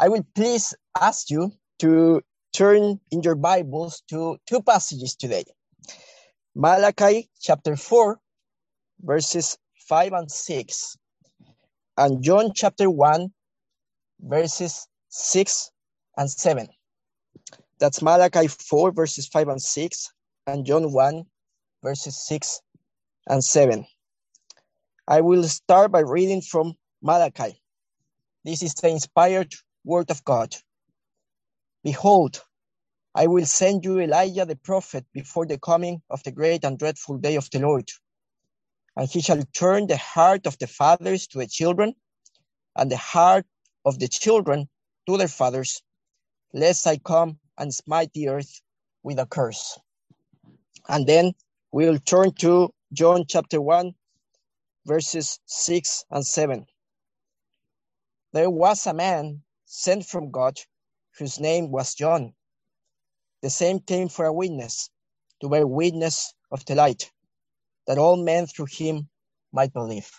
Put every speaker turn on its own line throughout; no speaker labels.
I will please ask you to turn in your Bibles to two passages today. Malachi chapter 4, verses 5 and 6, and John chapter 1, verses 6 and 7. That's Malachi 4, verses 5 and 6, and John 1, verses 6 and 7. I will start by reading from Malachi. This is the inspired word of God. Behold, I will send you Elijah the prophet before the coming of the great and dreadful day of the Lord. And he shall turn the heart of the fathers to the children, and the heart of the children to their fathers, lest I come and smite the earth with a curse. And then we'll turn to John chapter 1, verses 6 and 7. There was a man sent from God whose name was John. The same came for a witness, to bear witness of the light, that all men through him might believe.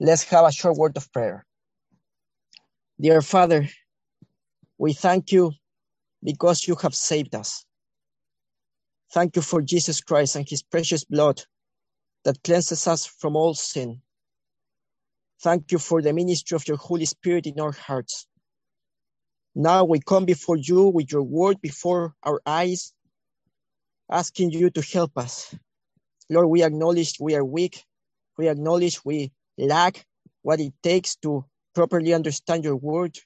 Let's have a short word of prayer. Dear Father, we thank you because you have saved us. Thank you for Jesus Christ and his precious blood that cleanses us from all sin. Thank you for the ministry of your Holy Spirit in our hearts. Now we come before you with your word before our eyes, asking you to help us. Lord, we acknowledge we are weak. We acknowledge we lack what it takes to properly understand your word.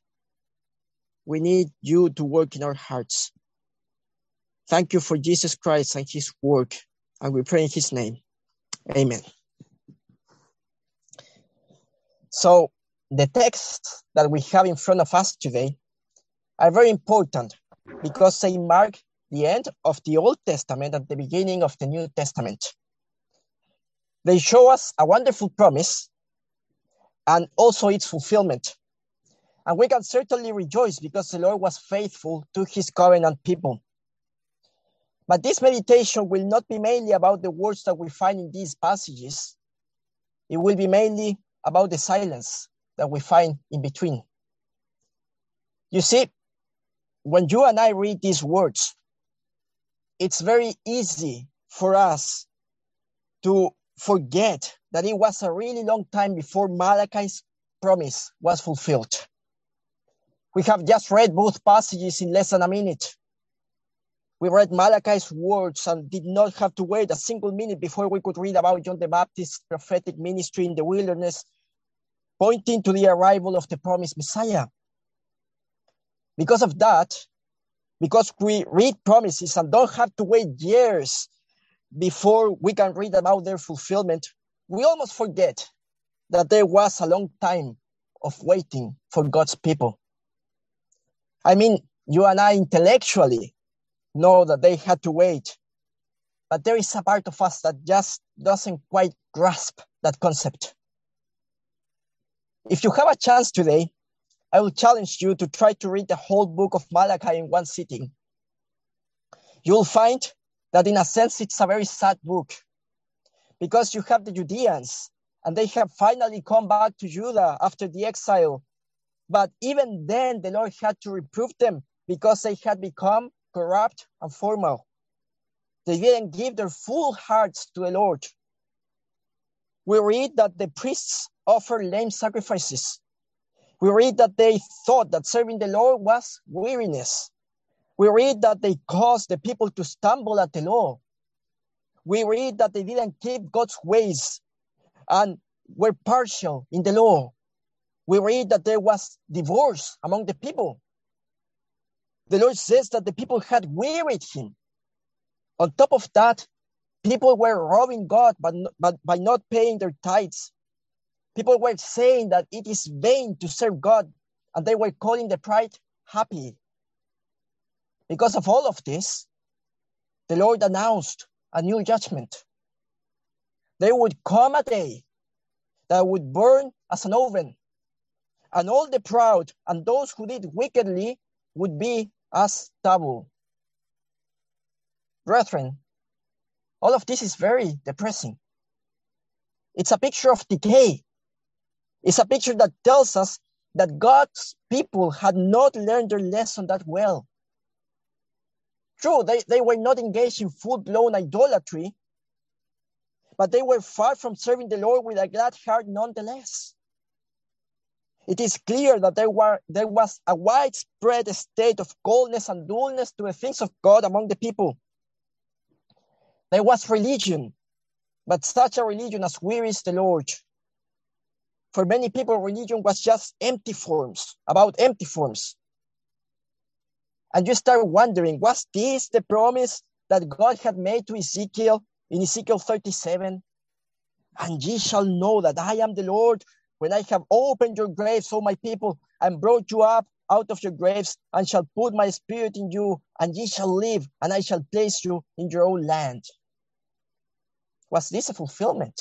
We need you to work in our hearts. Thank you for Jesus Christ and his work. And we pray in his name. Amen. So the texts that we have in front of us today are very important because they mark the end of the Old Testament and the beginning of the New Testament. They show us a wonderful promise and also its fulfillment. And we can certainly rejoice because the Lord was faithful to his covenant people. But this meditation will not be mainly about the words that we find in these passages. It will be mainly about the silence that we find in between. You see, when you and I read these words, it's very easy for us to forget that it was a really long time before Malachi's promise was fulfilled. We have just read both passages in less than a minute. We read Malachi's words and did not have to wait a single minute before we could read about John the Baptist's prophetic ministry in the wilderness, pointing to the arrival of the promised Messiah. Because of that, because we read promises and don't have to wait years before we can read about their fulfillment, we almost forget that there was a long time of waiting for God's people. I mean, you and I intellectually know that they had to wait. But there is a part of us that just doesn't quite grasp that concept. If you have a chance today, I will challenge you to try to read the whole book of Malachi in one sitting. You'll find that, in a sense, it's a very sad book because you have the Judeans and they have finally come back to Judah after the exile. But even then, the Lord had to reprove them because they had become corrupt, and formal. They didn't give their full hearts to the Lord. We read that the priests offered lame sacrifices. We read that they thought that serving the Lord was weariness. We read that they caused the people to stumble at the law. We read that they didn't keep God's ways and were partial in the law. We read that there was divorce among the people. The Lord says that the people had wearied him. On top of that, people were robbing God but, but by not paying their tithes. People were saying that it is vain to serve God, and they were calling the pride happy. Because of all of this, the Lord announced a new judgment. There would come a day that would burn as an oven, and all the proud and those who did wickedly would be as taboo. Brethren, all of this is very depressing. It's a picture of decay. It's a picture that tells us that God's people had not learned their lesson that well. True, they, they were not engaged in full blown idolatry, but they were far from serving the Lord with a glad heart nonetheless. It is clear that there, were, there was a widespread state of coldness and dullness to the things of God among the people. There was religion, but such a religion as wearies the Lord. For many people, religion was just empty forms, about empty forms. And you start wondering, was this the promise that God had made to Ezekiel in Ezekiel 37? And ye shall know that I am the Lord when I have opened your graves, O my people, and brought you up out of your graves, and shall put my spirit in you, and ye shall live, and I shall place you in your own land. Was this a fulfillment?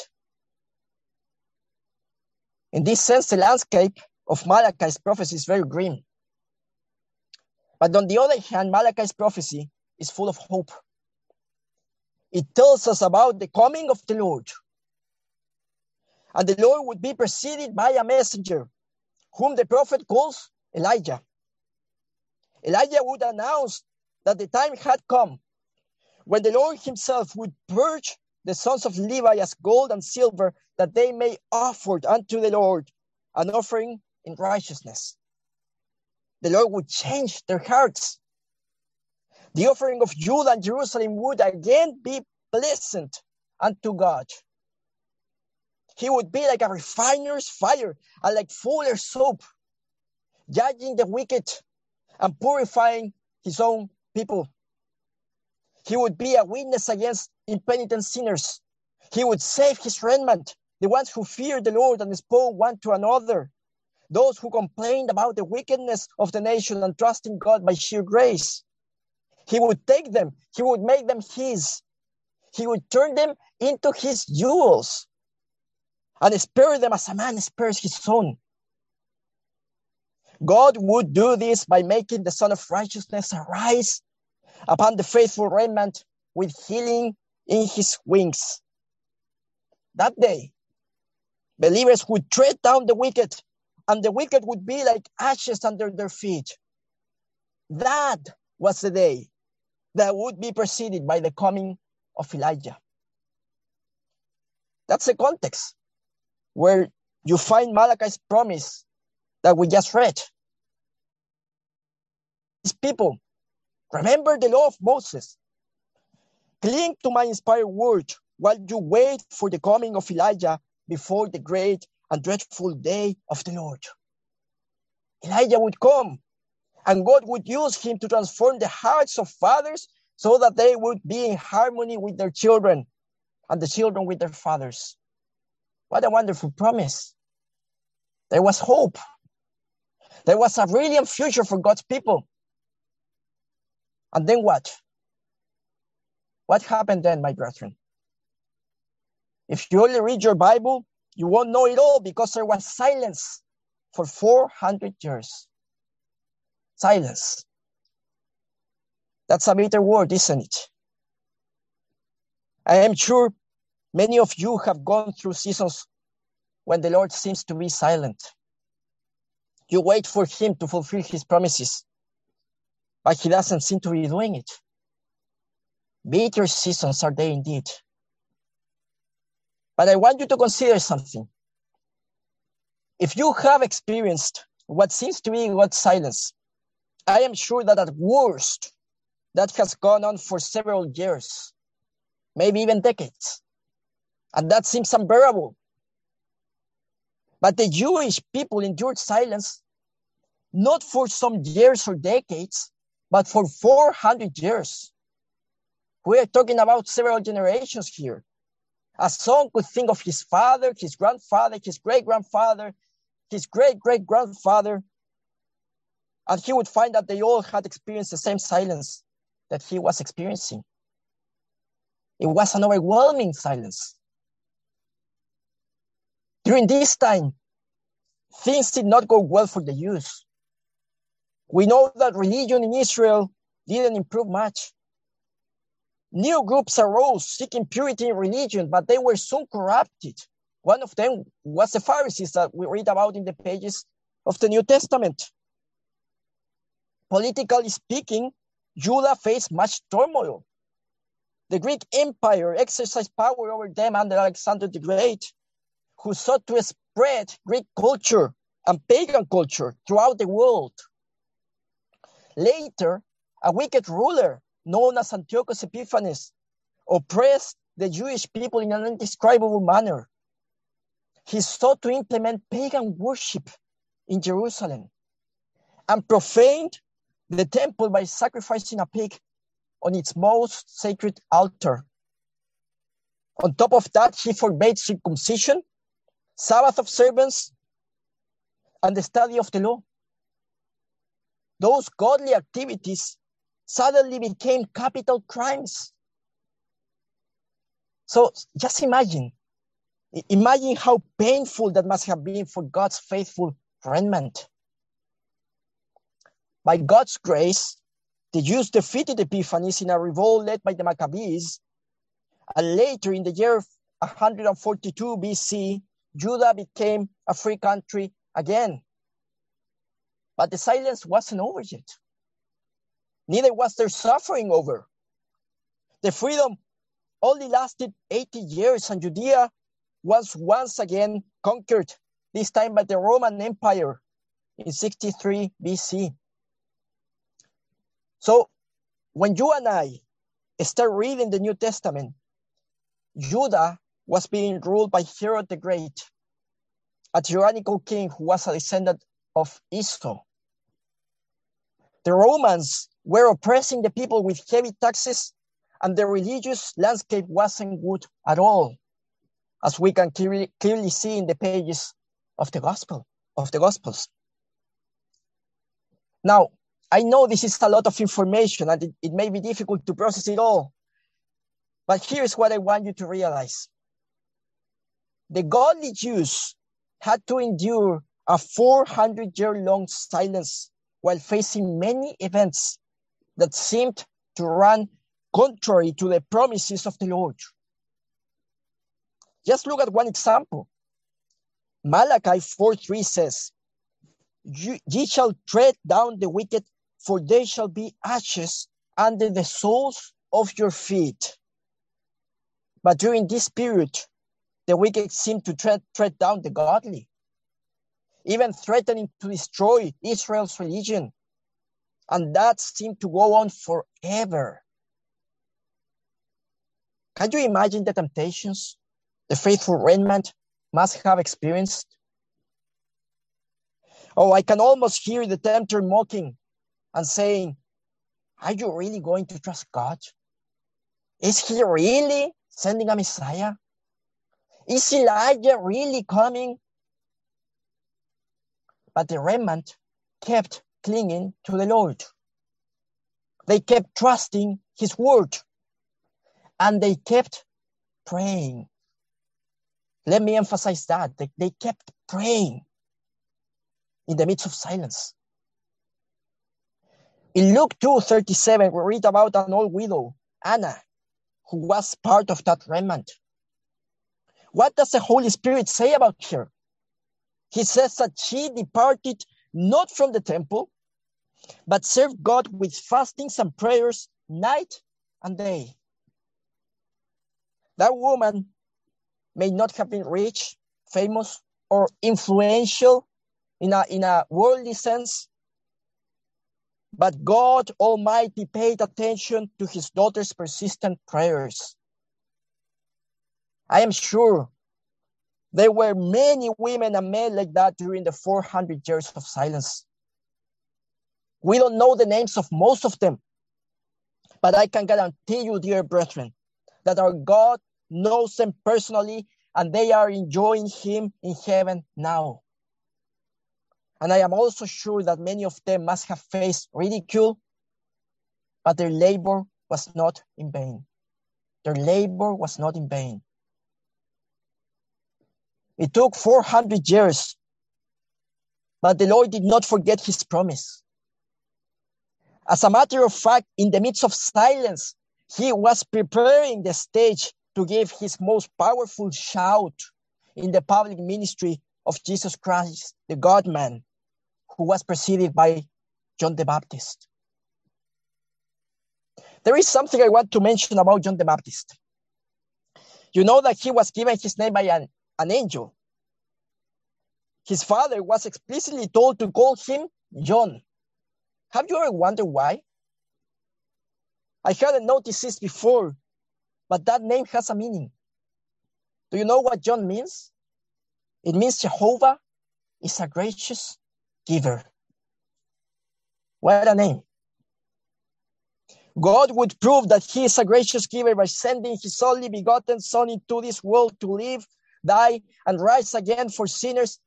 In this sense, the landscape of Malachi's prophecy is very grim. But on the other hand, Malachi's prophecy is full of hope. It tells us about the coming of the Lord. And the Lord would be preceded by a messenger, whom the prophet calls Elijah. Elijah would announce that the time had come when the Lord himself would purge the sons of Levi as gold and silver, that they may offer unto the Lord an offering in righteousness. The Lord would change their hearts. The offering of Judah and Jerusalem would again be pleasant unto God. He would be like a refiner's fire and like fuller's soap, judging the wicked and purifying his own people. He would be a witness against impenitent sinners. He would save his remnant, the ones who feared the Lord and spoke one to another, those who complained about the wickedness of the nation and trust in God by sheer grace. He would take them, he would make them his, he would turn them into his jewels and spare them as a man spares his son. God would do this by making the Son of Righteousness arise upon the faithful remnant with healing in his wings. That day, believers would tread down the wicked, and the wicked would be like ashes under their feet. That was the day that would be preceded by the coming of Elijah. That's the context where you find Malachi's promise that we just read. These people, remember the law of Moses, Cling to my inspired word while you wait for the coming of Elijah before the great and dreadful day of the Lord. Elijah would come and God would use him to transform the hearts of fathers so that they would be in harmony with their children and the children with their fathers. What a wonderful promise. There was hope. There was a brilliant future for God's people. And then what? What happened then, my brethren? If you only read your Bible, you won't know it all because there was silence for 400 years. Silence. That's a bitter word, isn't it? I am sure many of you have gone through seasons when the Lord seems to be silent. You wait for Him to fulfill His promises, but He doesn't seem to be doing it. Bitter seasons are they indeed. But I want you to consider something. If you have experienced what seems to be God's silence, I am sure that at worst, that has gone on for several years, maybe even decades. And that seems unbearable. But the Jewish people endured silence not for some years or decades, but for 400 years. We are talking about several generations here. A son could think of his father, his grandfather, his great grandfather, his great great grandfather, and he would find that they all had experienced the same silence that he was experiencing. It was an overwhelming silence. During this time, things did not go well for the Jews. We know that religion in Israel didn't improve much. New groups arose seeking purity in religion, but they were soon corrupted. One of them was the Pharisees that we read about in the pages of the New Testament. Politically speaking, Judah faced much turmoil. The Greek Empire exercised power over them under Alexander the Great, who sought to spread Greek culture and pagan culture throughout the world. Later, a wicked ruler known as Antiochus Epiphanes oppressed the Jewish people in an indescribable manner. He sought to implement pagan worship in Jerusalem and profaned the temple by sacrificing a pig on its most sacred altar. On top of that, he forbade circumcision, Sabbath observance, and the study of the law. Those godly activities suddenly became capital crimes. So just imagine, imagine how painful that must have been for God's faithful remnant. By God's grace, the Jews defeated Epiphanes in a revolt led by the Maccabees. And later, in the year 142 BC, Judah became a free country again. But the silence wasn't over yet. Neither was their suffering over. The freedom only lasted 80 years, and Judea was once again conquered, this time by the Roman Empire in 63 BC. So when you and I start reading the New Testament, Judah was being ruled by Herod the Great, a tyrannical king who was a descendant of Esau. The Romans were oppressing the people with heavy taxes, and the religious landscape wasn't good at all, as we can clearly, clearly see in the pages of the gospel of the gospels. Now, I know this is a lot of information and it, it may be difficult to process it all, but here's what I want you to realize. The godly Jews had to endure a 400 year long silence while facing many events that seemed to run contrary to the promises of the Lord. Just look at one example. Malachi 4:3 says, Ye shall tread down the wicked for they shall be ashes under the soles of your feet. But during this period, the wicked seem to tread, tread down the godly, even threatening to destroy Israel's religion. And that seemed to go on forever. Can you imagine the temptations the faithful remnant must have experienced? Oh, I can almost hear the tempter mocking and saying, Are you really going to trust God? Is he really sending a Messiah? Is Elijah really coming? But the remnant kept clinging to the Lord. They kept trusting his word and they kept praying. Let me emphasize that. They, they kept praying in the midst of silence. In Luke 2 37, we read about an old widow, Anna, who was part of that remnant. What does the Holy Spirit say about her? He says that she departed not from the temple, but serve God with fastings and prayers night and day. That woman may not have been rich, famous, or influential in a, in a worldly sense, but God Almighty paid attention to his daughter's persistent prayers. I am sure there were many women and men like that during the 400 years of silence. We don't know the names of most of them, but I can guarantee you, dear brethren, that our God knows them personally and they are enjoying Him in heaven now. And I am also sure that many of them must have faced ridicule, but their labor was not in vain. Their labor was not in vain. It took 400 years, but the Lord did not forget his promise. As a matter of fact, in the midst of silence, he was preparing the stage to give his most powerful shout in the public ministry of Jesus Christ, the God man. who was preceded by John the Baptist. There is something I want to mention about John the Baptist. You know that he was given his name by an, an angel. His father was explicitly told to call him John. Have you ever wondered why? I hadn't noticed this before, but that name has a meaning. Do you know what John means? It means Jehovah is a gracious giver. What a name. God would prove that he is a gracious giver by sending his only begotten son into this world to live, die, and rise again for sinners.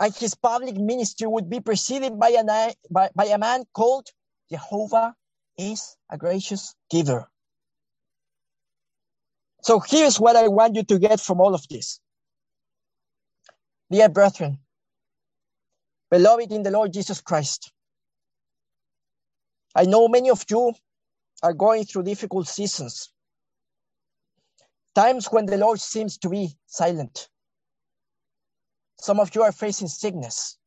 And his public ministry would be preceded by a, by, by a man called Jehovah is a gracious giver. So here's what I want you to get from all of this. Dear brethren, beloved in the Lord Jesus Christ, I know many of you are going through difficult seasons, times when the Lord seems to be silent. Some of you are facing sickness.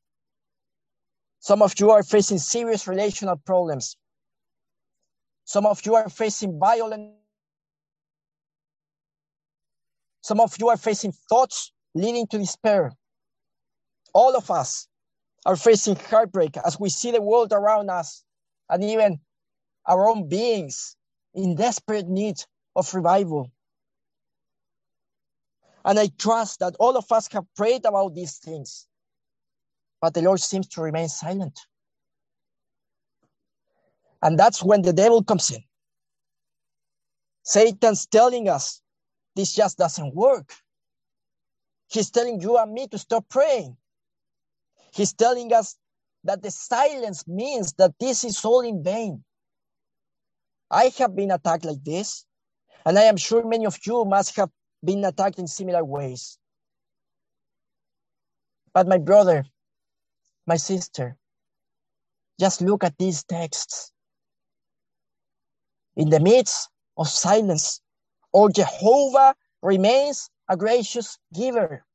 Some of you are facing serious relational problems. Some of you are facing violent. Some of you are facing thoughts leading to despair. All of us are facing heartbreak as we see the world around us and even our own beings in desperate need of revival. And I trust that all of us have prayed about these things, but the Lord seems to remain silent. And that's when the devil comes in. Satan's telling us this just doesn't work. He's telling you and me to stop praying. He's telling us that the silence means that this is all in vain. I have been attacked like this, and I am sure many of you must have been attacked in similar ways. But my brother, my sister, just look at these texts. In the midst of silence, or Jehovah remains a gracious giver.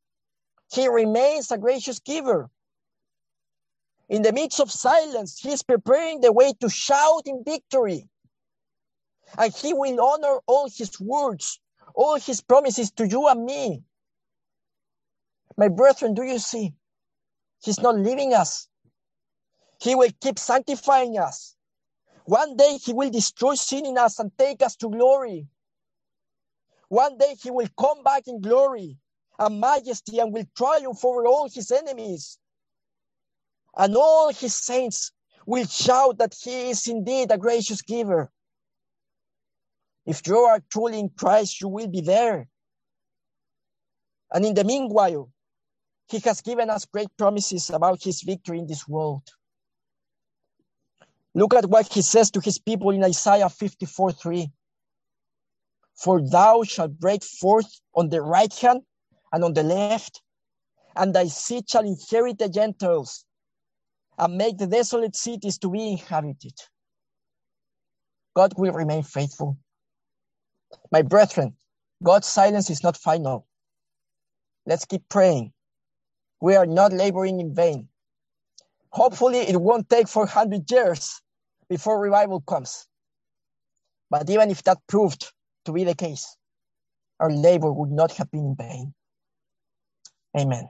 He remains a gracious giver. In the midst of silence, he is preparing the way to shout in victory. And he will honor all his words, all his promises to you and me. My brethren, do you see? He's not leaving us. He will keep sanctifying us. One day he will destroy sin in us and take us to glory. One day he will come back in glory and majesty and will triumph over all his enemies. And all his saints will shout that he is indeed a gracious giver. If you are truly in Christ, you will be there. And in the meanwhile, he has given us great promises about his victory in this world. Look at what he says to his people in Isaiah 54 3. For thou shalt break forth on the right hand and on the left, and thy seed shall inherit the Gentiles and make the desolate cities to be inhabited. God will remain faithful. My brethren, God's silence is not final. Let's keep praying. We are not laboring in vain. Hopefully, it won't take 400 years before revival comes. But even if that proved to be the case, our labor would not have been in vain. Amen.